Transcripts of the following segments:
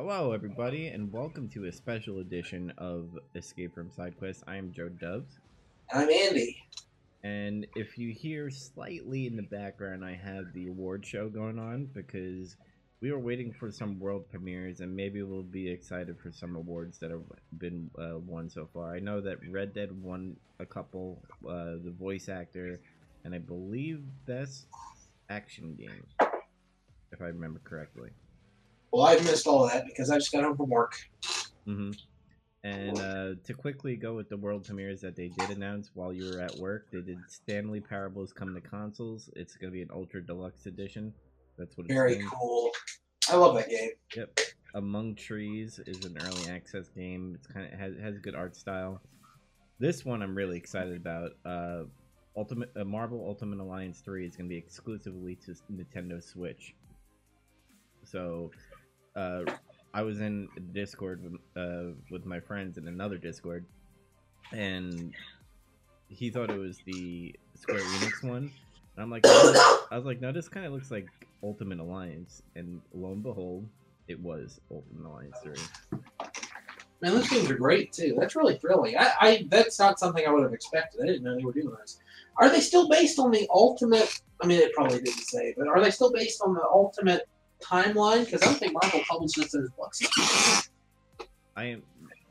Hello, everybody, and welcome to a special edition of Escape from SideQuest. I am Joe Dubs, I'm Andy. and if you hear slightly in the background, I have the award show going on because we were waiting for some world premieres, and maybe we'll be excited for some awards that have been uh, won so far. I know that Red Dead won a couple, uh, the voice actor, and I believe best action game, if I remember correctly. Well, I've missed all of that because I just got home from work. hmm And uh, to quickly go with the world premieres that they did announce while you were at work, they did Stanley Parables come to consoles. It's going to be an ultra deluxe edition. That's what it's Very named. cool. I love that game. Yep. Among Trees is an early access game. It's kind of has has good art style. This one I'm really excited about. Uh, Ultimate uh, Marvel Ultimate Alliance 3 is going to be exclusively to Nintendo Switch. So, uh, I was in Discord with, uh, with my friends in another Discord, and he thought it was the Square Enix one. And I'm like, I was like, no, this kind of looks like Ultimate Alliance, and lo and behold, it was Ultimate Alliance 3. Man, those games are great too. That's really thrilling. I, I that's not something I would have expected. I didn't know they were doing this. Are they still based on the ultimate? I mean, it probably didn't say, but are they still based on the ultimate timeline? Because I don't think Marvel publishes those books. I am,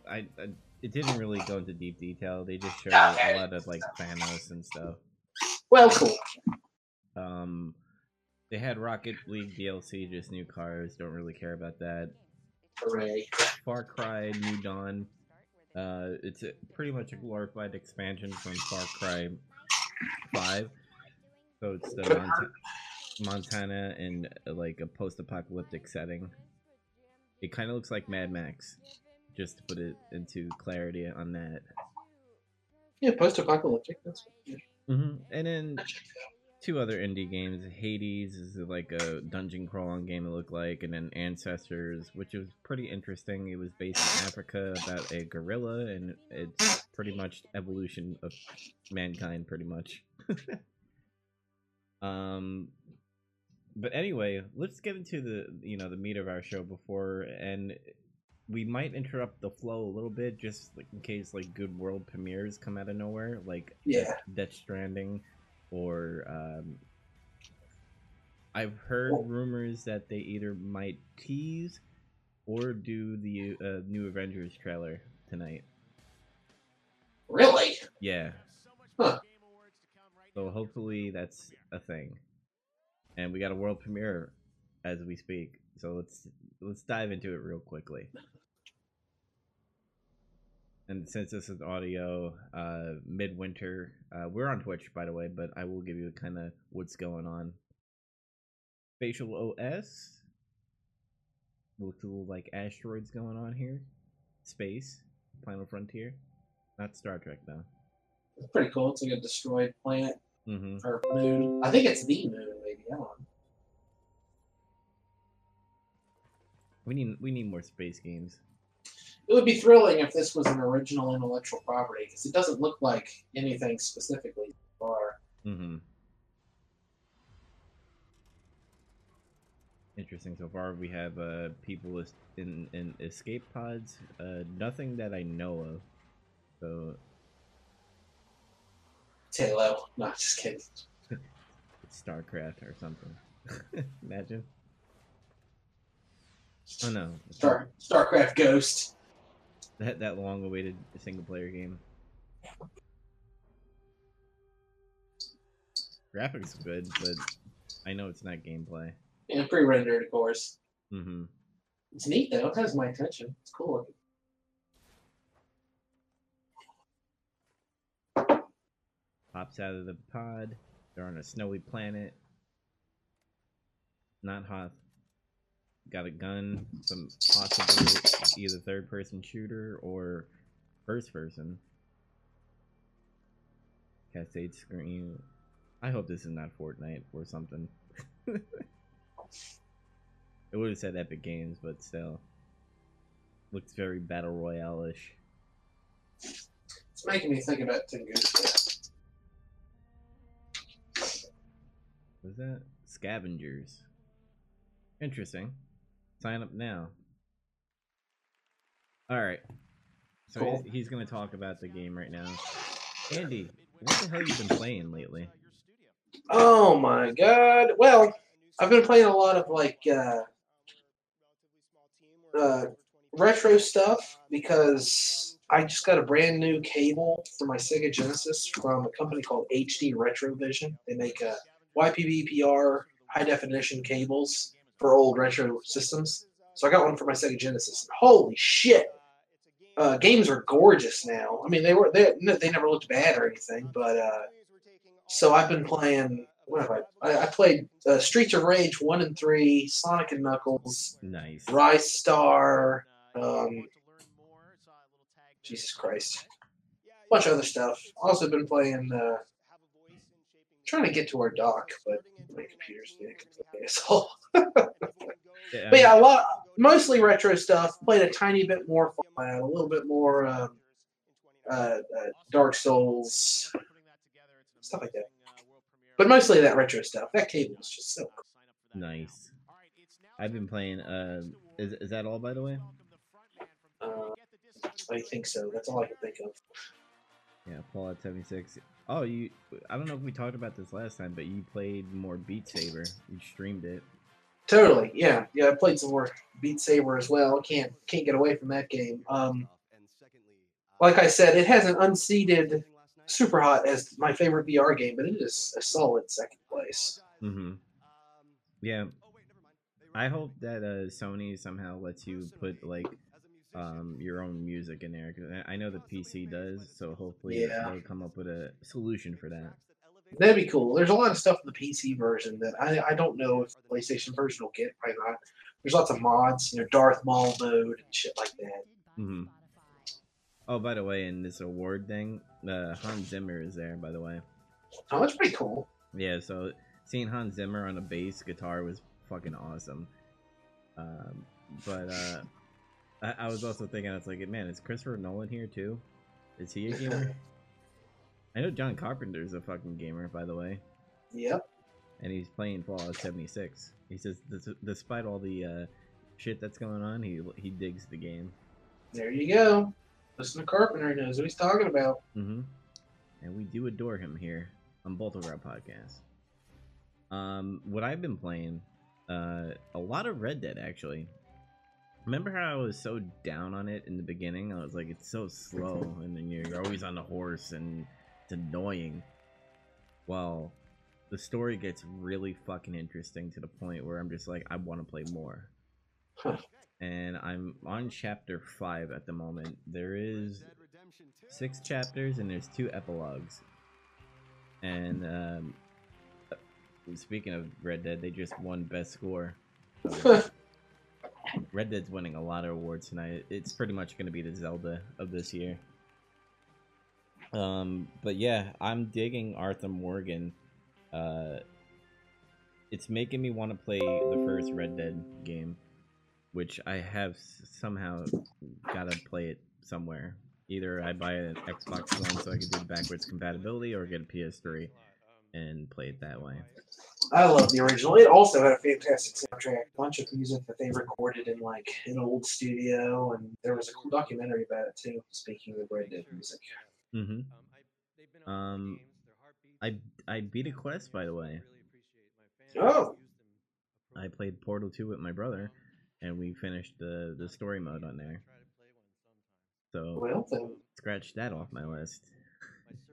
I, I, it didn't really go into deep detail. They just showed a lot of like Thanos and stuff. Well, cool. Um, they had Rocket League DLC, just new cars. Don't really care about that. Hooray! Far Cry New Dawn. Uh, it's a, pretty much a glorified expansion from Far Cry Five. So it's the Monta- Montana in uh, like a post-apocalyptic setting. It kind of looks like Mad Max, just to put it into clarity on that. Yeah, post-apocalyptic. That's good. hmm And then two other indie games. Hades is like a dungeon crawling game. It looked like, and then Ancestors, which was pretty interesting. It was based in Africa about a gorilla, and it's pretty much evolution of mankind, pretty much. um, but anyway, let's get into the you know the meat of our show before and. We might interrupt the flow a little bit, just like in case like good world premieres come out of nowhere, like Yeah. Death Stranding, or um, I've heard rumors that they either might tease or do the uh, new Avengers trailer tonight. Really? Yeah. Huh. So hopefully that's a thing, and we got a world premiere as we speak. So let's let's dive into it real quickly. And since this is audio, uh, midwinter, uh, we're on Twitch by the way, but I will give you kind of what's going on. Spatial OS looks a little like asteroids going on here. Space, Final Frontier, not Star Trek though. It's pretty cool. It's like a destroyed planet Mm-hmm. or moon. I think it's the moon, maybe. I don't know. We need we need more space games. It would be thrilling if this was an original intellectual property because it doesn't look like anything specifically far. Mm-hmm. Interesting. So far, we have uh, people in in escape pods. Uh, nothing that I know of. So Halo. No, just kidding. It's StarCraft or something. Imagine. Oh no, Star StarCraft Ghost. that that long-awaited single-player game. Graphics are good, but I know it's not gameplay. Yeah, pre-rendered, of course. Mm-hmm. It's neat though. It has my attention. It's cool. looking. pops out of the pod. They're on a snowy planet. Not hot. Got a gun, some possible either third person shooter or first person. Cascade screen. I hope this is not Fortnite or something. it would have said Epic Games, but still. Looks very battle royale ish. It's making me think about Tunguska. Was that? Scavengers. Interesting. Sign up now. All right. So Cool. he's, he's going to talk about the game right now. Andy, what the hell you been playing lately? Oh my god. Well, I've been playing a lot of like uh, uh, retro stuff because I just got a brand new cable for my Sega Genesis from a company called HD Retrovision. They make uh, YPbPr high definition cables for old retro systems. So I got one for my Sega Genesis. Holy shit! Uh, games are gorgeous now. I mean, they were they, they never looked bad or anything, but uh, so I've been playing. What have I? I, I played uh, Streets of Rage one and three, Sonic and Knuckles, Nice. Ristar, um, Jesus Christ, a bunch of other stuff. Also been playing. Trying to get to our dock, but my computer's being a asshole. Yeah, But yeah, a lot, mostly retro stuff. Played a tiny bit more Fallout, a little bit more um, uh, uh, Dark Souls, stuff like that. But mostly that retro stuff. That cable is just so. cool. Nice. I've been playing. Uh, is is that all by the way? Uh, I think so. That's all I can think of. Yeah, Fallout 76. Oh, you. I don't know if we talked about this last time, but you played more Beat Saber. You streamed it. Totally, yeah, yeah. I played some more Beat Saber as well. Can't can't get away from that game. Um, like I said, it hasn't unseated Super Hot as my favorite VR game, but it is a solid second place. Mm-hmm. Yeah. I hope that uh, Sony somehow lets you put like um, your own music in there. 'cause I I know the PC does, so hopefully Yeah. they'll come up with a solution for that. That'd be cool. There's a lot of stuff in the PC version that I, I don't know if the PlayStation version will get. Probably not. There's lots of mods, you know, Darth Maul mode and shit like that. Mm-hmm. Oh, by the way, in this award thing, uh, Hans Zimmer is there. By the way, Oh, that's pretty cool. yeah. So seeing Hans Zimmer on a bass guitar was fucking awesome. Um, but uh, I, I was also thinking, I was like, man, is Christopher Nolan here too? Is he a gamer? I know John Carpenter's a fucking gamer, by the way, Yep. and he's playing Fallout 76. He says, despite all the uh, shit that's going on, he he digs the game. There you go. Listen to Carpenter. Knows what he's talking about. hmm And we do adore him here on Boltograd Podcast. Um, what I've been playing, uh, a lot of Red Dead actually. Remember how I was so down on it in the beginning? I was like, it's so slow, and then you're, always on the horse, and it's annoying. Well, the story gets really fucking interesting to the point where I'm just like, I want to play more. And I'm on chapter five at the moment. There is six chapters and there's two epilogues. And um, uh, speaking of Red Dead, they just won best score. So Red Dead's winning a lot of awards tonight. It's pretty much going to be the Zelda of this year. Um, but yeah, I'm digging Arthur Morgan. Uh, it's making me want to play the first Red Dead game, which I have somehow got to play it somewhere. Either I buy an Xbox One so I can do backwards compatibility, or get a PS3 and play it that way. I love the original. It also had a fantastic soundtrack, a bunch of music that they recorded in like an old studio, and there was a cool documentary about it too. Speaking of Red Dead music, Mm-hmm. Um, I I beat a quest by the way. Oh. I played Portal 2 with my brother, and we finished the the story mode on there. So well then scratch that off my list.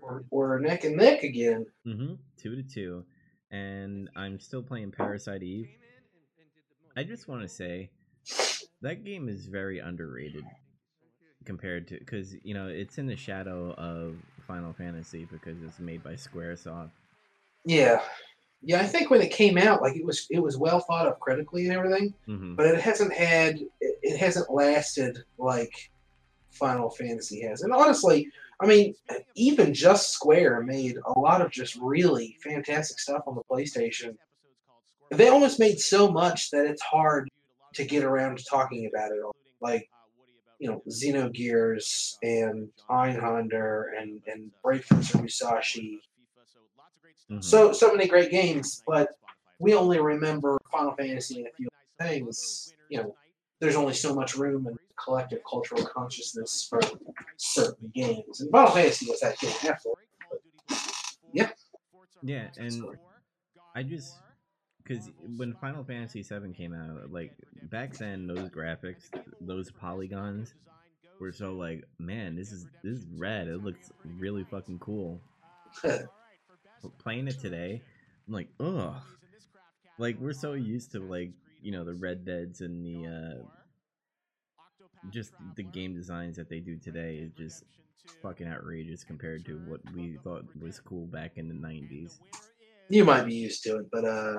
We're, we're neck and neck again. Mm-hmm. Two to two, and I'm still playing Parasite Eve. I just want to say that game is very underrated compared to because you know it's in the shadow of Final Fantasy because it's made by SquareSoft. Yeah, yeah. I think when it came out, like it was it was well thought of critically and everything, Mm-hmm. but it hasn't had it, it hasn't lasted like Final Fantasy has. And honestly, I mean, even just Square made a lot of just really fantastic stuff on the PlayStation. They almost made so much that it's hard to get around to talking about it all. Like, you know, Xenogears and Einhander and, and Brave Fencer Musashi. Mm-hmm. So so many great games, but we only remember Final Fantasy and a few things. You know, there's only so much room in collective cultural consciousness for certain games. And Final Fantasy was that game after. Yeah, and I just because when Final Fantasy VII came out, like back then, those graphics, those polygons, were so like, man, this is this is red. It looks really fucking cool. Playing it today, I'm like, ugh. Like we're so used to like you know the Red Dead's and the uh just the game designs that they do today is just fucking outrageous compared to what we thought was cool back in the 90s. You might be used to it, but uh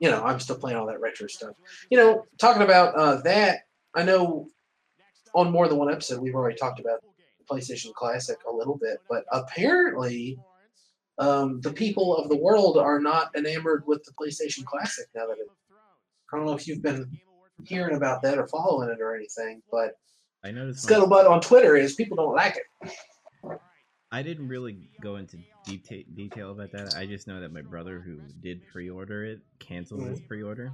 you know, I'm still playing all that retro stuff. You know, talking about uh that, I know on more than one episode we've already talked about PlayStation Classic a little bit, but apparently um, the people of the world are not enamored with the PlayStation Classic now that it. I don't know if you've been hearing about that or following it or anything, but I noticed scuttlebutt on Twitter is people don't like it. I didn't really go into deta- detail about that. I just know that my brother, who did pre-order it, canceled his mm-hmm. pre-order.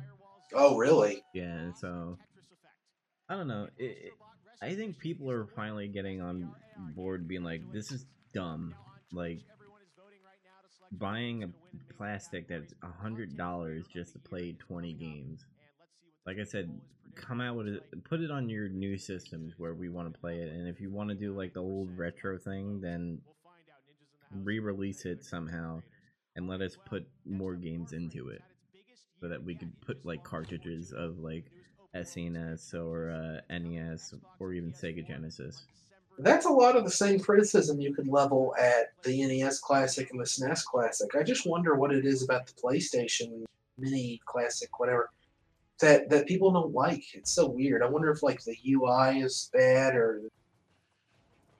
Oh, really? Yeah, so I don't know. It, it, I think people are finally getting on board, being like, "This is dumb." Like buying a plastic that's a hundred dollars just to play twenty games. Like I said, come out with it, put it on your new systems where we want to play it, and if you want to do like the old retro thing, then re-release it somehow and let us put more games into it, so that we could put like cartridges of like SNES or uh, NES or even Sega Genesis. That's a lot of the same criticism you could level at the NES Classic and the SNES Classic. I just wonder what it is about the PlayStation Mini Classic, whatever, that that people don't like. It's so weird. I wonder if like the UI is bad or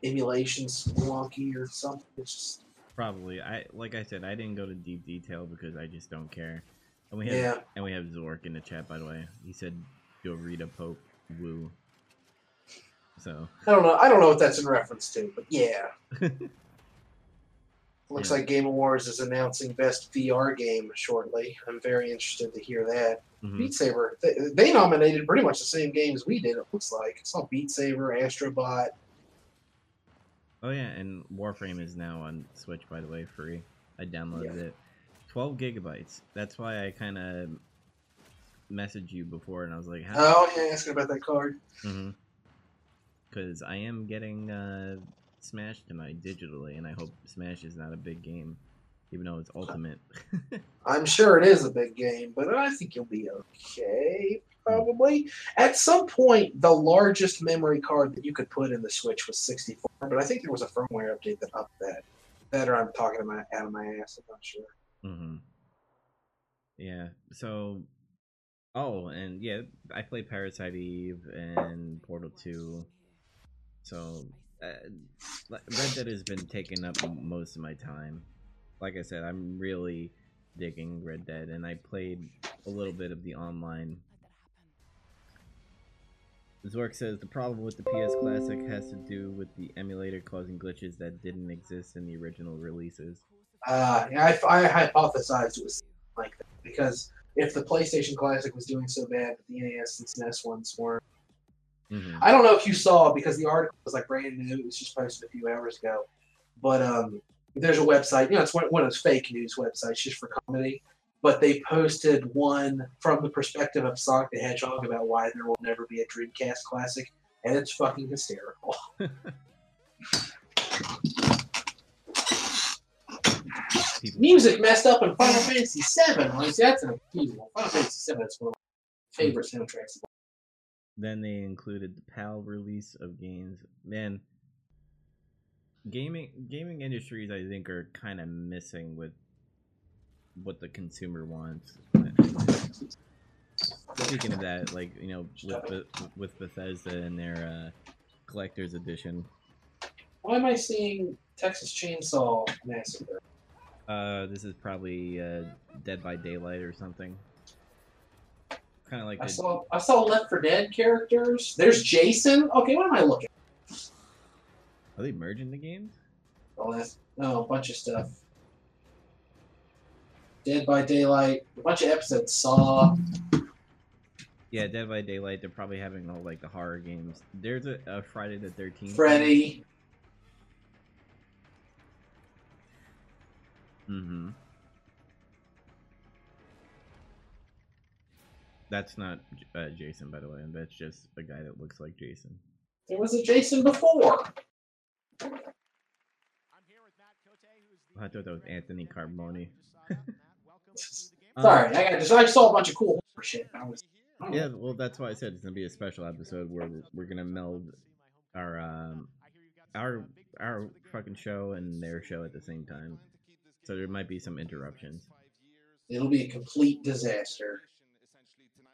emulation's wonky or something. It's just probably. I like I said, I didn't go to deep detail because I just don't care. And we have yeah. and we have Zork in the chat by the way. He said go read a Pope woo. So I don't know. I don't know what that's in reference to, but yeah. Looks Yeah. like Game Awards is announcing best VR game shortly. I'm very interested to hear that. mhm. Beat Saber, they, they nominated pretty much the same games we did. It looks like I saw Beat Saber, Astrobot. Oh yeah, and Warframe is now on Switch by the way, free. I downloaded Yeah. it. Twelve gigabytes. That's why I kind of messaged you before, and I was like, how? Oh yeah, asking about that card. Because I am getting uh, Smash tonight digitally, and I hope Smash is not a big game, even though it's Ultimate. I'm sure it is a big game, but I think you'll be okay. Probably at some point, the largest memory card that you could put in the Switch was 64, but I think there was a firmware update that upped that. Better, I'm talking about out of my ass. I'm not sure. hmm Yeah. So, oh, and yeah, I played Parasite Eve and Portal Two. So, uh, Red Dead has been taking up most of my time. Like I said, I'm really digging Red Dead, and I played a little bit of the online. Zork says the problem with the PS Classic has to do with the emulator causing glitches that didn't exist in the original releases. Uh, I, I hypothesized it was like that because if the PlayStation Classic was doing so bad, the NES and SNES ones weren't. Mhm. I don't know if you saw because the article was like brand new. It was just posted a few hours ago. But um, there's a website. You know, it's one, one of those fake news websites just for comedy. But they posted one from the perspective of Sonic the Hedgehog about why there will never be a Dreamcast classic, and it's fucking hysterical. Music messed up in Final Fantasy VII. Like, that's inexcusable. Final Fantasy VII is one of my favorite soundtracks. Then they included the PAL release of games. Man, gaming gaming industries I think are kind of missing with what the consumer wants. Speaking of that, like you know, with with Bethesda and their uh, collector's edition, Why am I seeing Texas Chainsaw Massacre? uh, this is probably uh, Dead by Daylight or something. Kind of like I the, saw I saw Left for Dead characters. There's Jason. Okay, what am I looking? are they merging the games? Oh, that's no a bunch of stuff. Dead by Daylight, a bunch of episodes. Saw. Yeah, Dead by Daylight. They're probably having all like the horror games. There's a, a Friday the Thirteenth. Freddy. Mm-hmm. That's not uh, Jason, by the way. That's just a guy that looks like Jason. There was a Jason before. I thought that was Anthony Carboni. Sorry, I got I saw a bunch of cool shit. I was yeah, well, that's why I said it's gonna be a special episode where we're, we're gonna meld our um our our fucking show and their show at the same time. So there might be some interruptions. it'll be a complete disaster.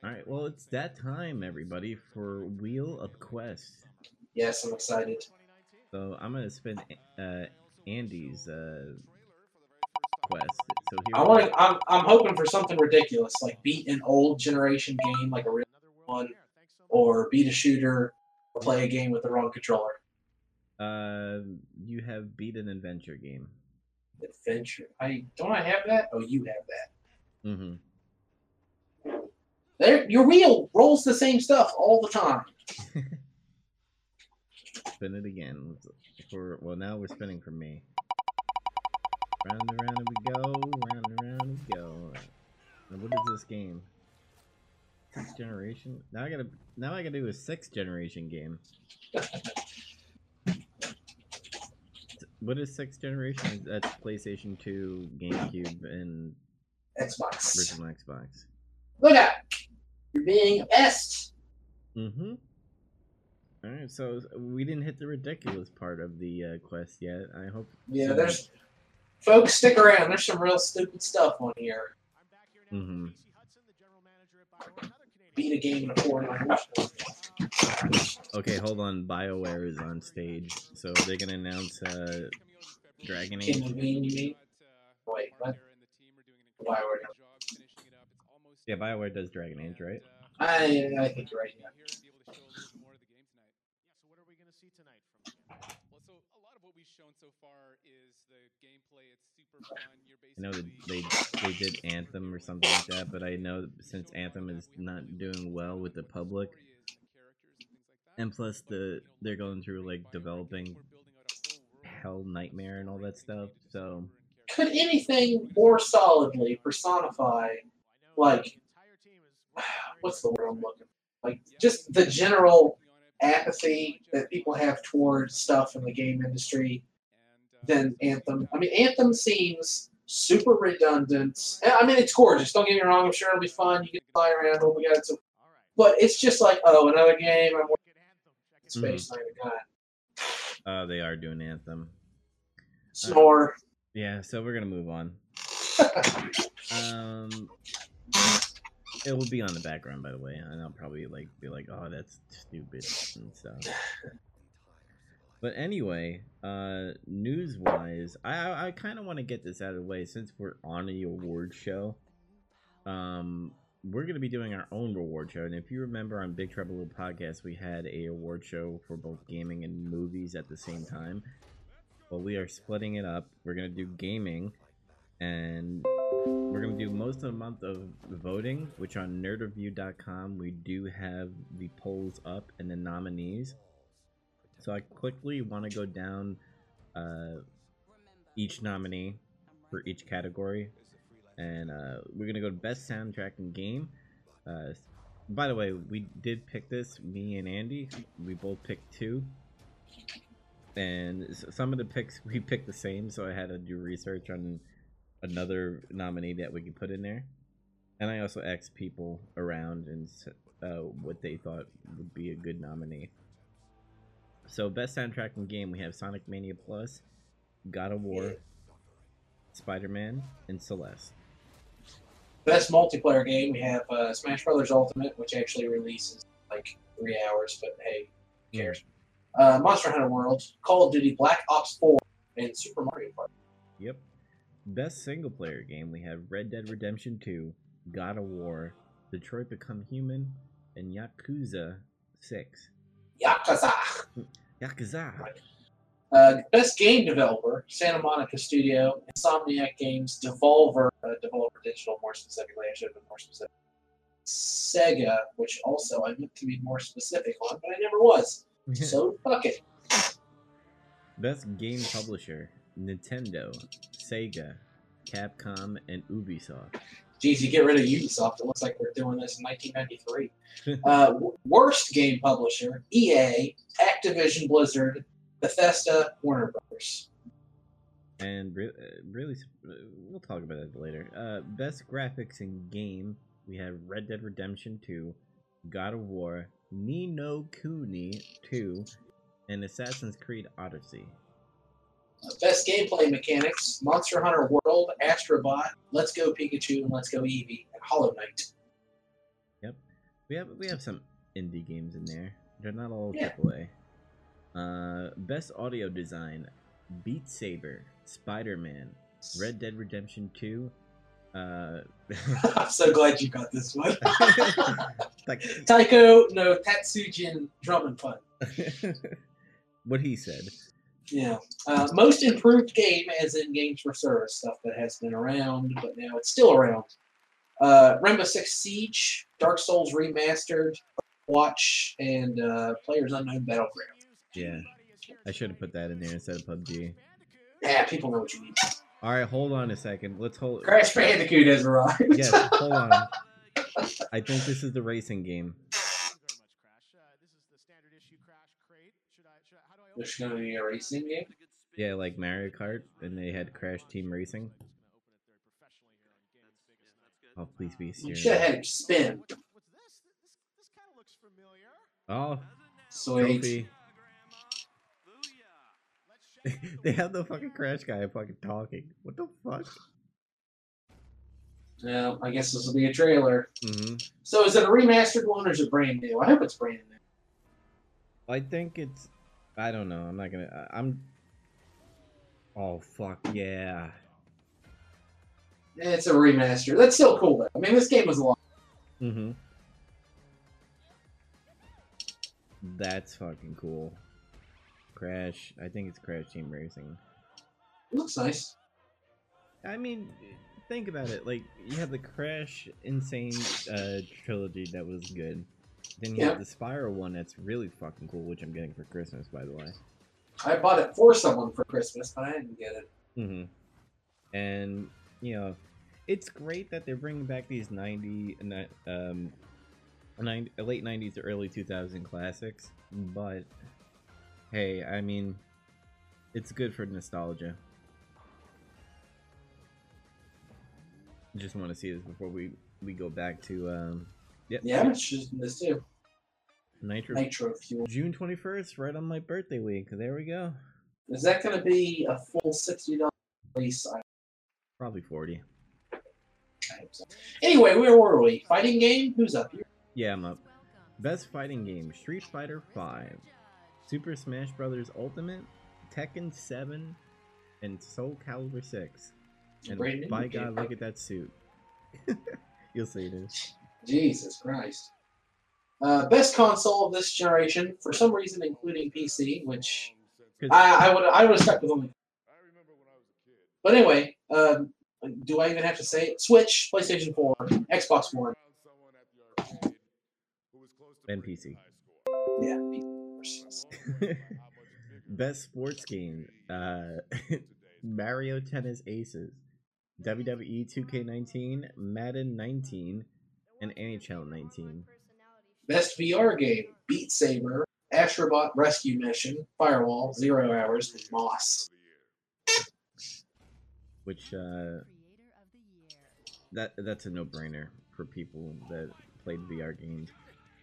All right, well, it's that time, everybody, for Wheel of Quest. Yes, I'm excited. So I'm gonna spin uh, Andy's uh, quest. So here I want. I'm, I'm hoping for something ridiculous, like beat an old generation game, like a real one, or beat a shooter, or play a game with the wrong controller. Uh, you have beat an adventure game. Adventure. I don't I have that? Oh, you have that. Mm-hmm. There, your wheel rolls the same stuff all the time. Spin it again. For well, now we're spinning for me. Round and round and we go. Round and round and we go. Now, what is this game? Sixth generation. Now I gotta. Now I gotta do a sixth generation game. What is sixth generation? That's PlayStation 2, GameCube, and Xbox. original Xbox. Look out! You're being a pest. Mm-hmm. All right, so we didn't hit the ridiculous part of the uh, quest yet. I hope. Yeah, there's folks stick around. There's some real stupid stuff on here. Mm-hmm. Beat a game in a four nine. Okay, hold on. BioWare is on stage, so they're gonna announce uh, Dragon Age. you mean you mean? Wait, what? Bioware. Yeah, BioWare does Dragon Age, right? I I think you're right. Yeah. Well, so a lot of what we've shown so far is the gameplay. It's super fun. You're I know that basically they they did Anthem or something like that, but I know since Anthem is not doing well with the public, and plus the they're going through like developing Hell Nightmare and all that stuff, so Could anything more solidly personify like what's the word I'm looking? For? Like just the general apathy that people have towards stuff in the game industry than Anthem. I mean, Anthem seems super redundant. I mean, it's gorgeous. Don't get me wrong. I'm sure it'll be fun. You can fly around. Oh my god, it's a, but it's just like oh, another game. I'm working space. Gonna uh, they are doing Anthem. snore. Yeah, so we're gonna move on. Um, it will be on the background, by the way, and I'll probably like be like, "Oh, that's stupid" and stuff. But anyway, uh, news-wise, I I, kind of want to get this out of the way since we're on the award show. Um, we're gonna be doing our own reward show, and if you remember on Big Trouble Little Podcast, we had a award show for both gaming and movies at the same time. Well, we are splitting it up. We're gonna do gaming, and we're gonna do most of the month of voting, which on nerdreview.com we do have the polls up and the nominees. So I quickly want to go down uh, each nominee for each category, and uh, we're gonna go to best soundtrack and game. Uh, by the way, we did pick this, me and Andy. We both picked two and some of the picks we picked the same, so I had to do research on another nominee that we could put in there. And I also asked people around and uh, what they thought would be a good nominee. So, best soundtrack and game, we have Sonic Mania Plus, God of War, Spider Man, and Celeste. Best multiplayer game we have uh, Smash Brothers Ultimate, which actually releases like three hours, but hey, who cares? Uh, Monster Hunter World, Call of Duty Black Ops 4, and Super Mario Party. Yep. Best single player game, we have Red Dead Redemption 2, God of War, Detroit Become Human, and Yakuza 6. Yakuza. Yakuza! Uh, best game developer, Santa Monica Studio, Insomniac Games, Devolver, uh, Devolver Digital, more specifically. I should have been more specific. Sega, which also I meant to be more specific on, but I never was. So fuck it. Best game publisher: Nintendo, Sega, Capcom, and Ubisoft. Geez, you get rid of Ubisoft. It looks like we're doing this in 1993. uh, w- worst game publisher: EA, Activision Blizzard, Bethesda, Warner Brothers. And re- uh, really, uh, we'll talk about that later. Uh, best graphics in game: we have Red Dead Redemption 2, God of War, Ni no Kuni 2, and Assassin's Creed Odyssey. Best gameplay mechanics: Monster Hunter World, Astrobot, Let's Go Pikachu, and Let's Go Eevee, and Hollow Knight. Yep, we have we have some indie games in there. They're not all Yeah. AAA. Uh, best audio design: Beat Saber, Spider Man, Red Dead Redemption 2. Uh, I'm so glad you got this one. like Taiko no Tatsujin Drum and Fun. what he said. Yeah. Uh, most improved game, as in games for service, stuff that has been around, but now it's still around. Uh, Rainbow Six Siege, Dark Souls Remastered, Watch, and uh, Players Unknown Battleground. Yeah, I should have put that in there instead of PUBG. Yeah, people know what you mean. All right, hold on a second. Let's hold. Crash Bandicoot has arrived. Yes, hold on. I think this is the racing game. There's going to be a racing game. Yeah, like Mario Kart, and they had Crash Team Racing. Oh, please be You serious. should have spin. Oh, Sweet. trophy. they have the fucking Crash guy fucking talking. What the fuck? Yeah, I guess this will be a trailer. hmm So is it a remastered one or is it brand new? I hope it's brand new. I think it's. I don't know. I'm not gonna. I'm. Oh fuck yeah! It's a remaster. That's still cool though. I mean, this game was long. Mm-hmm. That's fucking cool. Crash. I think it's Crash Team Racing. It looks nice. I mean, think about it. Like you have the Crash N. Sane uh, trilogy that was good. Then you Yeah. have the Spyro one that's really fucking cool, which I'm getting for Christmas, by the way. I bought it for someone for Christmas, but I didn't get it. hmm And you know, it's great that they're bringing back these ninety, um, 90, late nineties to early two thousand classics. But hey, I mean, it's good for nostalgia. Just want to see this before we we go back to um, yep, Yeah, interested in this too. Nitro. Nitro Fuel. June twenty first, right on my birthday week. There we go. Is that going to be a full sixty dollars release? Probably forty. I hope so. Anyway, where were we? Fighting game? Who's up here? Yeah, I'm up. Best fighting game: Street Fighter V, Super Smash Bros. Ultimate, Tekken 7, and Soul Calibur 6. And Brandon, by God, look at that suit. You'll see it is. Jesus Christ. Uh, best console of this generation, for some reason, including PC, which I, I would I would have stuck with only. But anyway, um, do I even have to say it? Switch, PlayStation 4, Xbox One. and PC. Yeah. Best sports game: uh, Mario Tennis Aces, WWE 2K19, Madden 19, and NHL 19. Best VR game: Beat Saber, Astrobot Rescue Mission, Firewall, Zero Hours, and Moss. Which uh, that that's a no-brainer for people that played VR games.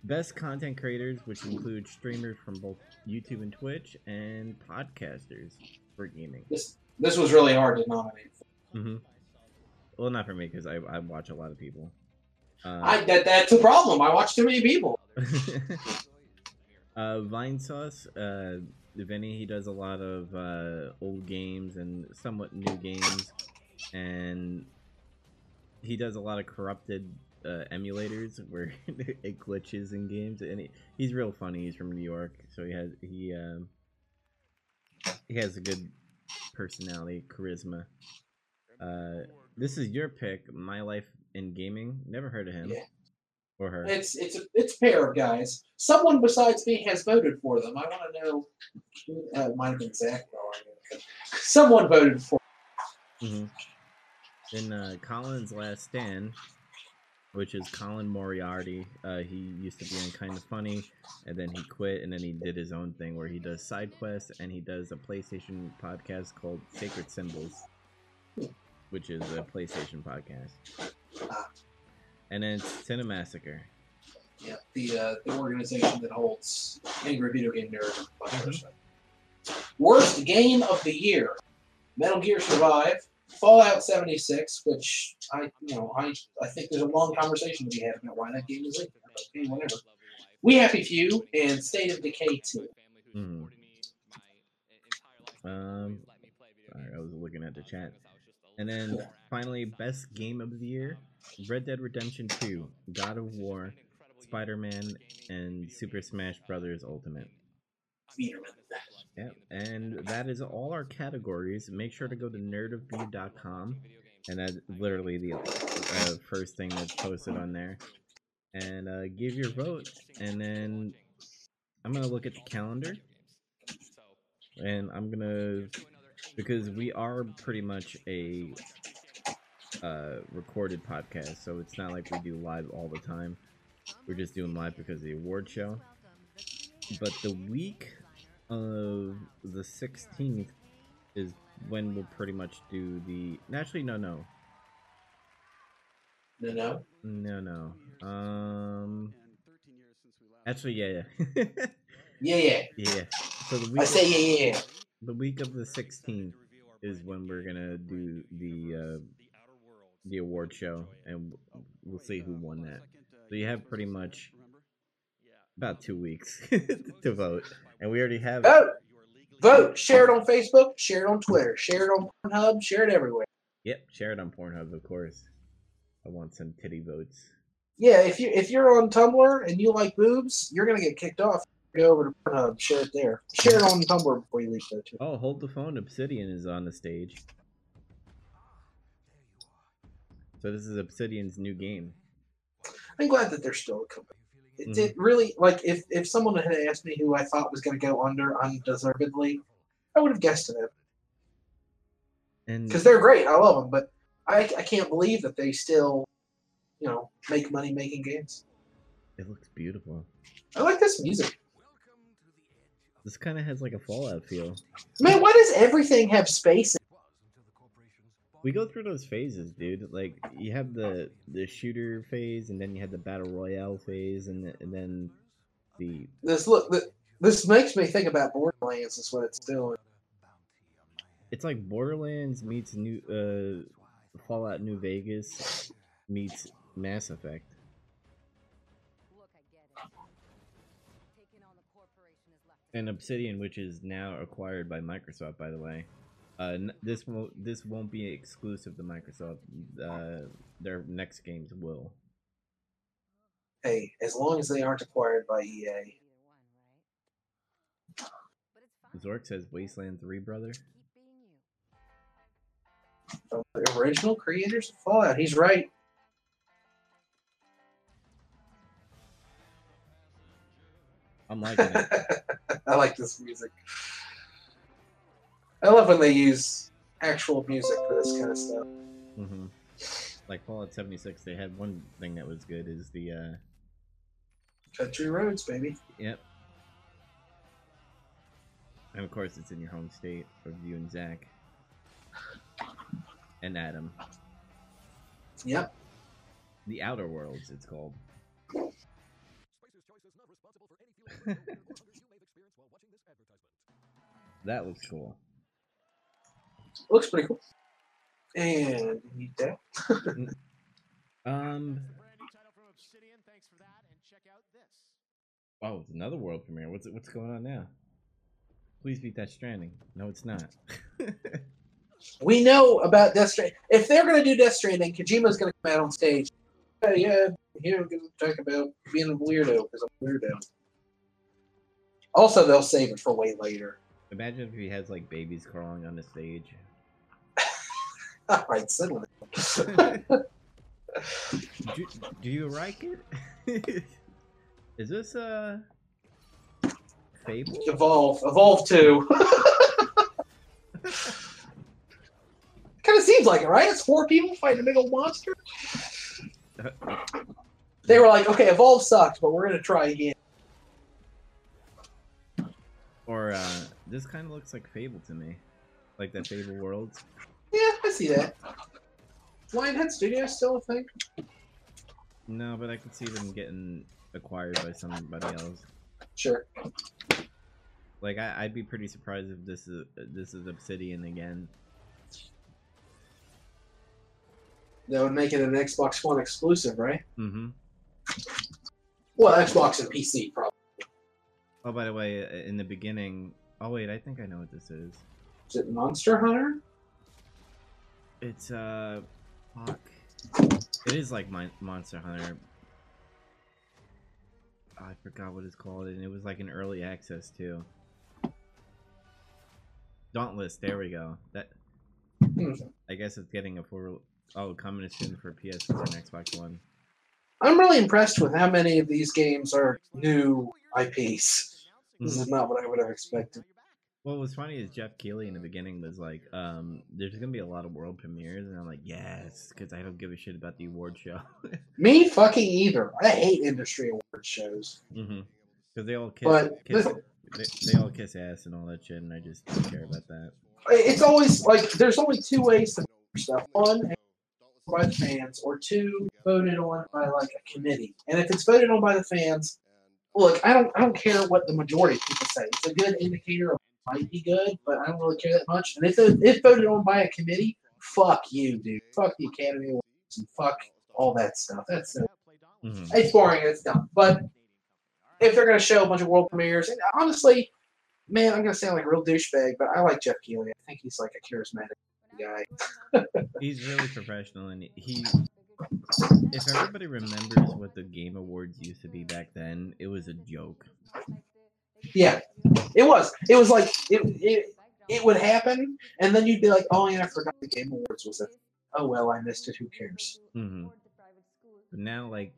Best content creators, which include streamers from both YouTube and Twitch, and podcasters for gaming. This this was really hard to nominate. For. hmm Well, not for me because I, I watch a lot of people. Uh, I that that's a problem. I watch too many people. uh, Vinesauce, uh, Vinny, he does a lot of uh, old games and somewhat new games, and he does a lot of corrupted uh, emulators where it glitches in games, and he, he's real funny. He's from New York, so he has he um, he has a good personality, charisma. Uh, this is your pick, My Life in Gaming. Never heard of him. Yeah. or her. It's it's a it's a pair of guys. Someone besides me has voted for them. I want to know. who- Uh, it might have been Zach. No, I don't know. Someone voted for. hmm Then uh, Colin's Last Stand, which is Colin Moriarty. Uh, he used to be on Kind of Funny, and then he quit, and then he did his own thing where he does side quests and he does a PlayStation podcast called Sacred Symbols, which is a PlayStation podcast. And then it's Cinemassacre. Yeah, the uh, the organization that holds Angry Video Game Nerd. and a bunch of other Mhm. Worst game of the year: Metal Gear Survive, Fallout 76, which I you know I I think there's a long conversation to be had about why that game is leaked. Okay, whatever. We Happy Few and State of Decay 2. Mhm. Um, sorry, I was looking at the chat. And then finally, best game of the year: Red Dead Redemption 2, God of War, Spider-Man, and Super Smash Bros. Ultimate. Yep, and that is all our categories. Make sure to go to nerdofview.com, and that's literally the uh, first thing that's posted on there. And uh, give your vote, and then I'm gonna look at the calendar, and I'm gonna because we are pretty much a uh, recorded podcast, so it's not like we do live all the time. We're just doing live because of the award show. But the week of the 16th is when we'll pretty much do the. Actually, no, no, No, no. no, no. Um, actually, yeah, yeah, Yeah, yeah. yeah. So the I week, say yeah, yeah. the week of the 16th is when we're gonna do the uh, the award show, and we'll see who won that. So you have pretty much about two weeks to vote, and we already have. Vote, vote. Share it on Facebook. Share it on Twitter. Share it on Pornhub. Share it everywhere. Yep, share it on Pornhub, of course. I want some titty votes. Yeah, if you if you're on Tumblr and you like boobs, you're gonna get kicked off. Go over to Pornhub. Share it there. Share it on Tumblr before you leave though too. Oh, hold the phone. Obsidian is on the stage. So this is Obsidian's new game. I'm glad that they're still a company. It, Mhm. it really like if if someone had asked me who I thought was gonna go under undeservedly, I would have guessed it And because they're great. I love them, but I I can't believe that they still, you know, make money making games. it looks beautiful. I like this music. This kind of has like a Fallout feel. Man, why does everything have space? We go through those phases, dude. Like you have the the shooter phase, and then you have the battle royale phase, and and then the This look, this makes me think about Borderlands. Is what it's doing. it's like Borderlands meets new uh Fallout New Vegas meets Mass Effect. Look, I get it. Taking on the corporation is left. and Obsidian, which is now acquired by Microsoft, by the way. Uh, this won't this won't be exclusive to Microsoft. Uh, their next games will. Hey, as long as they aren't acquired by EA. Either one, right? But it's fine. Zork says Wasteland Three, brother. Keep being you. From the original creators of Fallout. He's right. I'm liking it. I like this music. I love when they use actual music for this kind of stuff. hmm Like Fallout 76, they had one thing that was good is the uh, Country roads, baby. yep. And of course, it's in your home state of you and Zach and Adam. Yep. The Outer Worlds, it's called. that looks cool. Looks pretty cool. And you need that. Um, Brand new title from Obsidian. Thanks for that. And check out this. oh, it's another world premiere. What's what's going on now? Please beat that Stranding. No, it's not. We know about Death Stranding. If they're going to do Death Stranding, Kojima's going to come out on stage. Yeah, yeah, here I'm going to talk about being a weirdo because I'm a weirdo. Also, they'll save it for way later. Imagine if he has like babies crawling on the stage. All right, settle do, do you like it? Is this uh Fable? Evolve. Evolve 2. kind of seems like it, right? It's four people fighting a big old monster. They were like, okay, Evolve sucks, but we're going to try again. Or uh this kind of looks like Fable to me. Like that Fable Worlds. Yeah, I see that. Lionhead Studios still a thing? No, but I could see them getting acquired by somebody else. Sure. Like I, I'd be pretty surprised if this is this is Obsidian again. That would make it an Xbox One exclusive, right? Mm-hmm. Well, Xbox and PC, probably. Oh, by the way, in the beginning. Oh wait, I think I know what this is. Is it Monster Hunter? It's uh, fuck. It is like Mon- Monster Hunter. Oh, I forgot what it's called, and it was like an early access too. Dauntless. There we go. That. I guess it's getting a full. Oh, coming soon for PS4 and Xbox One. I'm really impressed with how many of these games are new IPs. This is not what I would have expected. What was funny is Geoff Keighley in the beginning was like, um, "There's gonna be a lot of world premieres," and I'm like, "Yes," because I don't give a shit about the award show. Me fucking either. I hate industry award shows. mm-hmm. Because they all kiss, But kiss they, they all kiss ass and all that shit, and I just don't care about that. It's always like there's only two ways to stuff. One, by the fans, or two, voted on by like a committee. And if it's voted on by the fans, look, I don't I don't care what the majority of people say. It's a good indicator of might be good, but I don't really care that much. And if it, if voted on by a committee, fuck you, dude. Fuck the Academy Awards and fuck all that stuff. That's uh, hmm it's boring. It's dumb. But if they're gonna show a bunch of world premieres, and honestly, man, I'm gonna sound like a real douchebag, but I like Geoff Keighley. I think he's like a charismatic guy. He's really professional, and he. If everybody remembers what the Game Awards used to be back then, it was a joke. Yeah, it was. It was like it. It, it would happen, and then you'd be like, "Oh yeah, I forgot the Game Awards was it." Oh well, I missed it. Who cares? Mm-hmm. Now, like,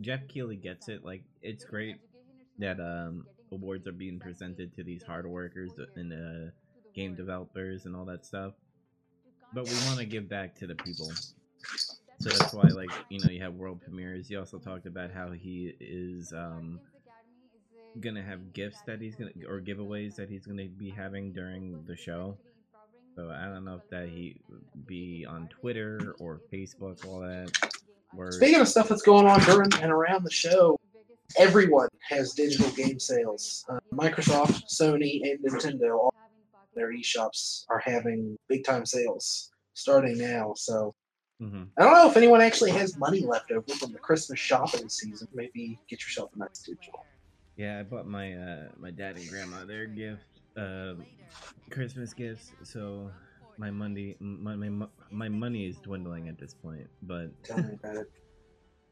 Geoff Keighley gets it. Like, it's great that um awards are being presented to these hard workers and uh, game developers and all that stuff. But we want to give back to the people. So that's why, like, you know, you have world premieres. He also talked about how he is um, gonna have gifts that he's gonna or giveaways that he's gonna be having during the show. So I don't know if that he be on Twitter or Facebook, all that. Where Speaking of stuff that's going on during and around the show, everyone has digital game sales. Uh, Microsoft, Sony, and Nintendo, all their eShops are having big time sales starting now. So Mhm. I don't know if anyone actually has money left over from the Christmas shopping season. Maybe get yourself a nice digital. Yeah, I bought my uh, my dad and grandma their gift, uh, Christmas gifts. So my money, my, my my money is dwindling at this point. But Tell me about it.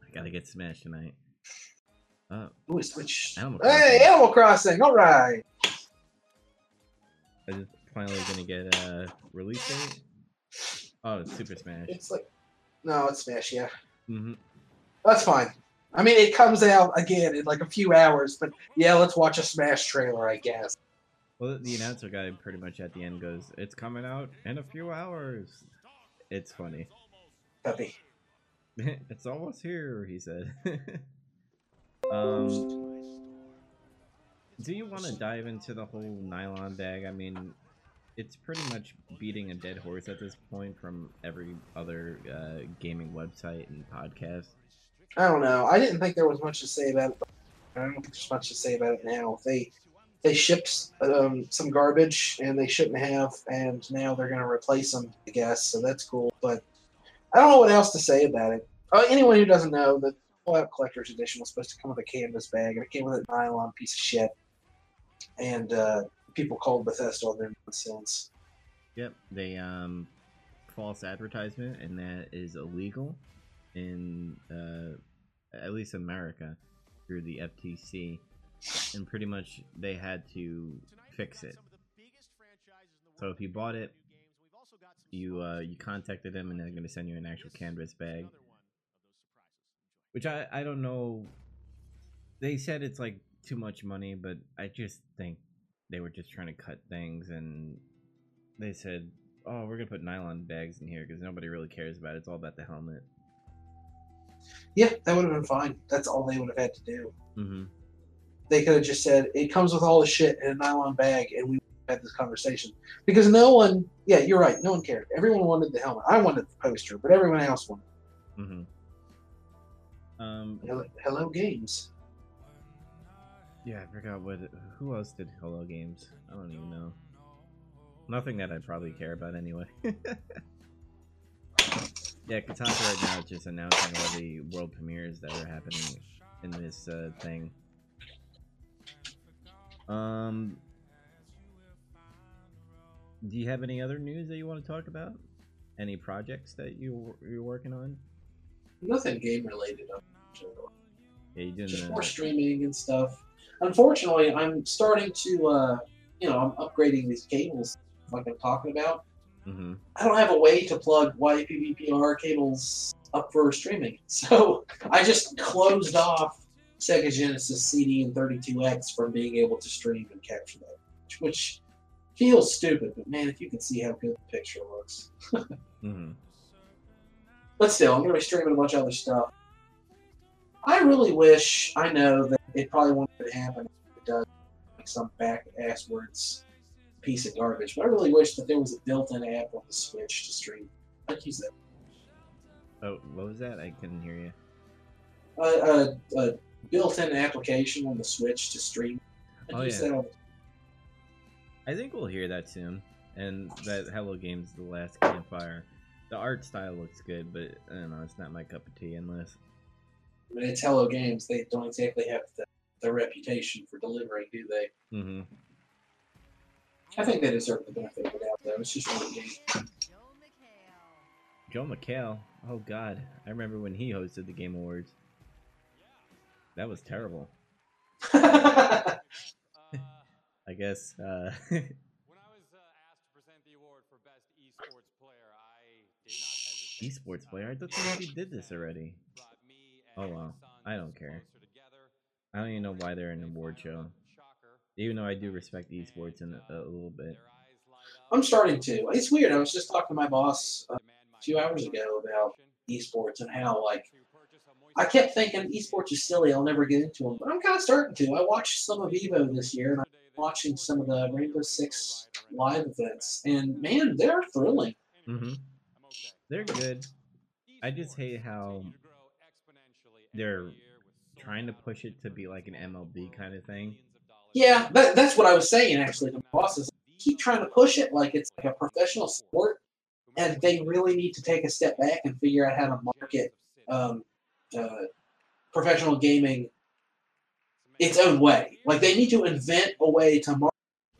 I gotta get smashed tonight. Oh, Ooh, switch. Animal Hey, Animal Crossing. All right. I just finally gonna get a release date. Oh, it's Super Smash. It's like, no, it's Smash. Yeah, hmm that's fine. I mean, it comes out again in like a few hours, but yeah, let's watch a Smash trailer, I guess. Well, the announcer guy pretty much at the end goes, "It's coming out in a few hours." It's funny. Puppy. it's almost here, he said. um, do you want to dive into the whole nylon bag? I mean, it's pretty much beating a dead horse at this point from every other uh, gaming website and podcast. I don't know. I didn't think there was much to say about it. I don't think there's much to say about it now. They they shipped um, some garbage and they shouldn't have, and now they're going to replace them, I guess. So that's cool. But I don't know what else to say about it. Uh, anyone who doesn't know, the Fallout Collector's Edition was supposed to come with a canvas bag, and it came with a nylon piece of shit. And uh, people called Bethesda on their nonsense. Yep, they um false advertisement, and that is illegal in uh, at least America through the FTC, and pretty much they had to fix it. So if you bought it, you uh, you contacted them, and they're going to send you an actual canvas bag. which I I don't know. They said it's like too much money, but I just think they were just trying to cut things, and they said, "Oh, we're gonna put nylon bags in here because nobody really cares about it. It's all about the helmet." Yeah, that would have been fine. That's all they would have had to do. Mm-hmm. They could have just said it comes with all the shit in a nylon bag, and we had this conversation because no one. Yeah, you're right. No one cared. Everyone wanted the helmet. I wanted the poster, but everyone else wanted. Mm-hmm. Um. Hello, hello games. Yeah, I forgot what. Who else did Hello Games? I don't even know. Nothing that I probably care about anyway. yeah, Kotaku right now is just announcing all the world premieres that are happening in this uh, thing. Um, do you have any other news that you want to talk about? Any projects that you you're working on? Nothing game related. Yeah, you Just didn't. more streaming and stuff. Unfortunately, I'm starting to, uh, you know, I'm upgrading these cables like I'm talking about. Hmm I don't have a way to plug YPbPr cables up for streaming. So I just closed off Sega Genesis CD and 32X from being able to stream and capture that, which feels stupid, but man, if you can see how good the picture looks. hmm But still, I'm going to be streaming a bunch of other stuff. I really wish, I know that it probably won't happen if it does, like some back ass words piece of garbage, but I really wish that there was a built in app on the Switch to stream. Like you said. Oh, what was that? I couldn't hear you. a, a, a built-in application on the Switch to stream. I Oh, use yeah. I think we'll hear that soon. And that Hello Games, The Last Campfire. The art style looks good, but I don't know, it's not my cup of tea unless. I mean, it's Hello Games. They don't exactly have the, the reputation for delivering, do they? hmm I think they deserve the benefit of the doubt, though. It's just one game. Joel McHale. Oh, God. I remember when he hosted the Game Awards. That was terrible. I guess. Uh, when I was uh, asked to present the award for best esports player, I did not hesitate. Esports player? I thought they already did this already. Oh, and well. I don't care. I don't even know why they're in an award show. Even though I do respect esports in a, a little bit. Their eyes light up. I'm starting to. It's weird. I was just talking to my boss uh, Demand few hours ago about esports and how, like, a I kept thinking esports is silly. I'll never get into them, but I'm kind of starting to. I watched some of Evo this year, and I'm watching some of the Rainbow Six live events, and man, they're thrilling. hmm They're good. I just hate how they're trying to push it to be like an MLB kind of thing. Yeah, that, that's what I was saying actually. The bosses keep trying to push it like it's like a professional sport, and they really need to take a step back and figure out how to market um, uh, professional gaming its own way. Like they need to invent a way to market,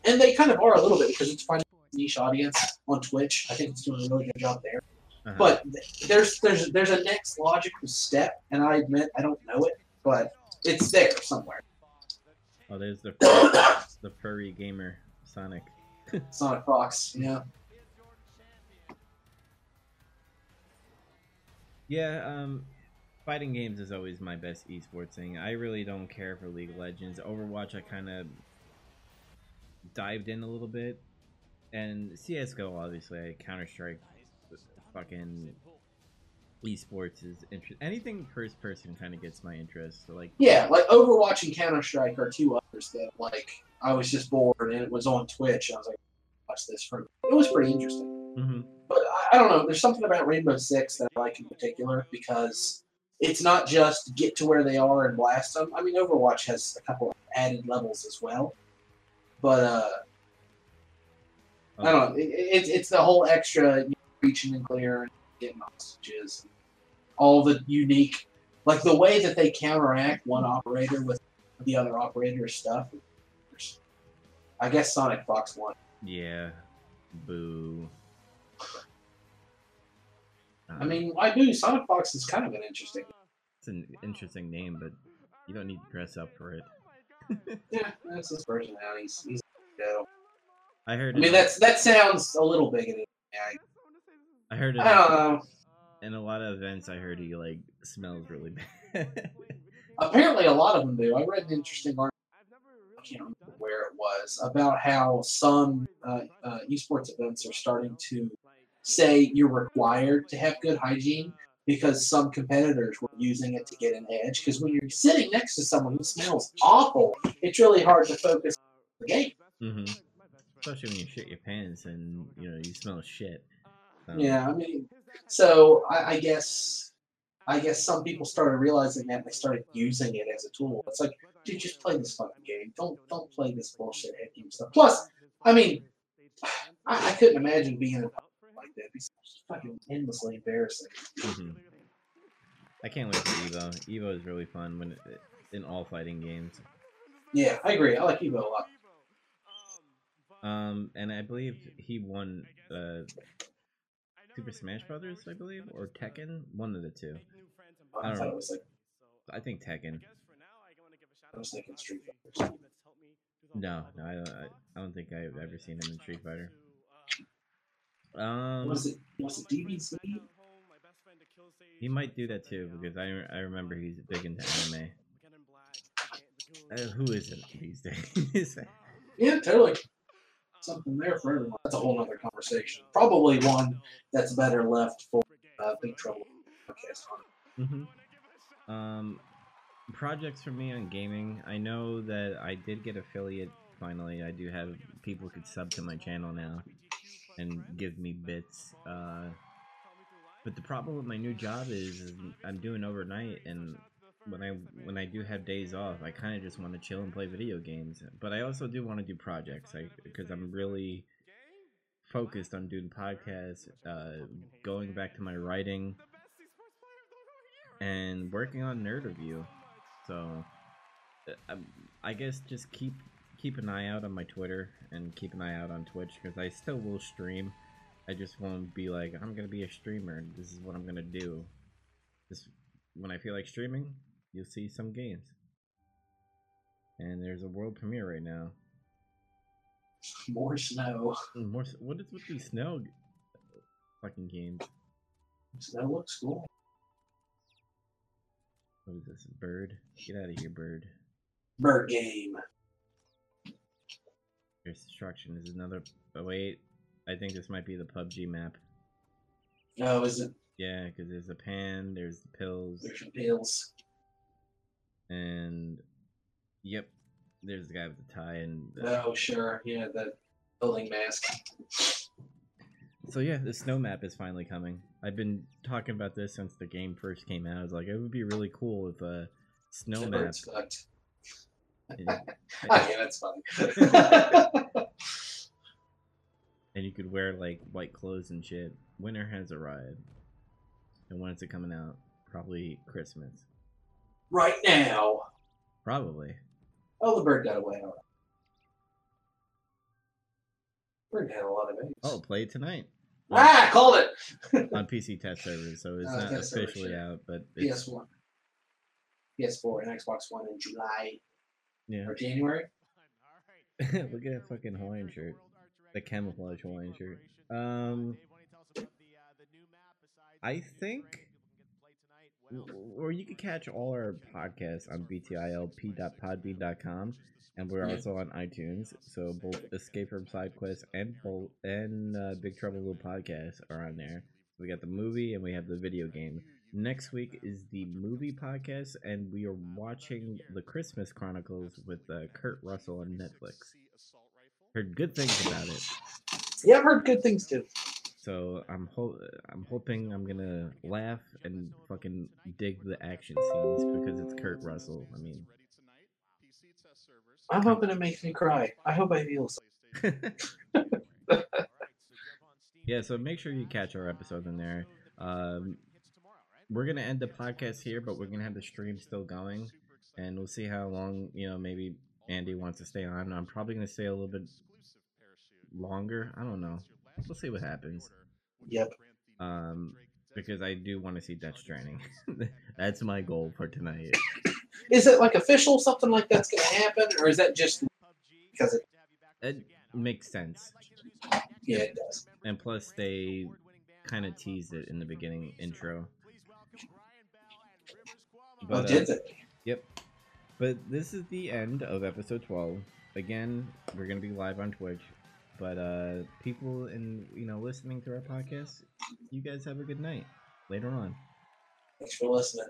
and they kind of are a little bit because it's finding a niche audience on Twitch. I think it's doing a really good job there. Uh-huh. But there's there's there's a next logical step, and I admit I don't know it, but it's there somewhere. Oh, there's the the furry gamer Sonic. Sonic Fox, yeah. Yeah, um, fighting games is always my best esports thing. I really don't care for League of Legends. Overwatch, I kind of dived in a little bit, and CS:GO, obviously, Counter Strike, fucking esports is interest. Anything first person kind of gets my interest. So like, Yeah, like Overwatch and Counter Strike are two that like I was just bored and it was on Twitch. I was like, watch this for. It was pretty interesting. hmm But I, I don't know. There's something about Rainbow Six that I like in particular because it's not just get to where they are and blast them. I mean, Overwatch has a couple of added levels as well, but uh, I don't know. It, it, it's the whole extra you know, reaching and clearing, getting hostages, all the unique, like the way that they counteract one operator with the other operator's stuff. I guess Sonic Fox won. Yeah, boo. I mean, why do. Sonic Fox is kind of an interesting. it's an interesting name, but you don't need to dress up for it. Yeah, that's his personality. He's, he's go. I heard. I mean, that's that sounds a little bigoted. I, I heard. I don't know. in a lot of events, I heard he like smells really bad. Apparently, a lot of them do. I read an interesting article. I can't remember where it was about how some uh, uh, esports events are starting to say you're required to have good hygiene because some competitors were using it to get an edge. Because when you're sitting next to someone who smells awful, it's really hard to focus on the game. hmm Especially when you shit your pants and you know you smell shit. So, Yeah, I mean, so I, I guess, I guess some people started realizing that and they started using it as a tool. It's like, dude, just play this fucking game. Don't don't play this bullshit head game stuff. Plus, I mean, I, I couldn't imagine being in a like that. It'd fucking endlessly embarrassing. mhm. I can't wait for Evo. Evo is really fun when it, in all fighting games. Yeah, I agree. I like Evo a lot. Um, and I believe he won uh, Super Smash Brothers, I believe, or Tekken, one of the two. I I don't thought know. it was like I think Tekken. I was thinking Street Fighter. No, no, I don't. I, I don't think I've ever seen him in Street Fighter. Um, Was it was it DBZ? he might do that too because I I remember he's big into anime. Uh, who isn't these days? Yeah, totally. Something there for everyone. That's a whole other conversation. Probably one that's better left for uh, Big Trouble podcast. On. hmm Um, projects for me on gaming. I know that I did get affiliate. Finally, I do have people could sub to my channel now and give me bits. Uh, but the problem with my new job is, is I'm doing overnight, and when I when I do have days off, I kind of just want to chill and play video games. But I also do want to do projects, because I'm really focused on doing podcasts, uh, going back to my writing, and working on Nerd Review. So, uh, um, I guess just keep keep an eye out on my Twitter and keep an eye out on Twitch because I still will stream. I just won't be like I'm gonna be a streamer. This is what I'm gonna do. Just when I feel like streaming, you'll see some games. And there's a world premiere right now. More snow. More. What is with these snow fucking games? Snow looks cool. This? Bird? Get out of here, bird. Bird game. There's destruction. Is another. Oh wait, I think this might be the PUBG map. Oh, is it? Yeah, because there's a pan, there's the pills, There's some pills. and yep, there's the guy with the tie and. The... Oh, sure. Yeah, the building mask. So yeah, the snow map is finally coming. I've been talking about this since the game first came out. I was like, it would be really cool if uh, a snow map. bird's fucked. and- yeah, that's funny. and you could wear like white clothes and shit. Winter has arrived. And when is it coming out? Probably Christmas. right now. Probably. Oh, the bird got away. All right. Bird had a lot of eggs. Oh, play tonight ah, called it. on PC test servers, so it's Oh, not test servers, officially yeah. out, but it's PS1, PS4, and Xbox One in July yeah. or January. Look at that fucking Hawaiian shirt, the camouflage Hawaiian shirt. Um, I think, or you can catch all our podcasts on btilp.podbean.com, and we're Yeah. also on iTunes. So both Escape from Side Quest and Bolt and uh, Big Trouble Little Podcast are on there. We got the movie and we have the video game. Next week is the movie podcast, and we are watching the Christmas Chronicles with uh, Kurt Russell on Netflix. Heard good things about it. Yeah, I've heard good things too. So I'm ho- I'm hoping I'm gonna laugh and fucking dig the action scenes because it's Kurt Russell. I mean, I'm hoping it makes me cry. I hope I feel. yeah. So make sure you catch our episode in there. Um, we're gonna end the podcast here, but we're gonna have the stream still going, and we'll see how long you know. Maybe Andy wants to stay on. I'm probably gonna stay a little bit longer. I don't know. We'll see what happens. Yep. Um, because I do want to see Death Stranding. That's my goal for tonight. Is it like official? Something like that's going to happen, or is that just because it? It makes sense. Yeah, it does. And plus, they kind of teased it in the beginning intro. oh, But, uh, did they? Yep. But this is the end of episode 12. Again, we're going to be live on Twitch. But uh people in you know listening to our podcast, you guys have a good night. Later on. Thanks for listening.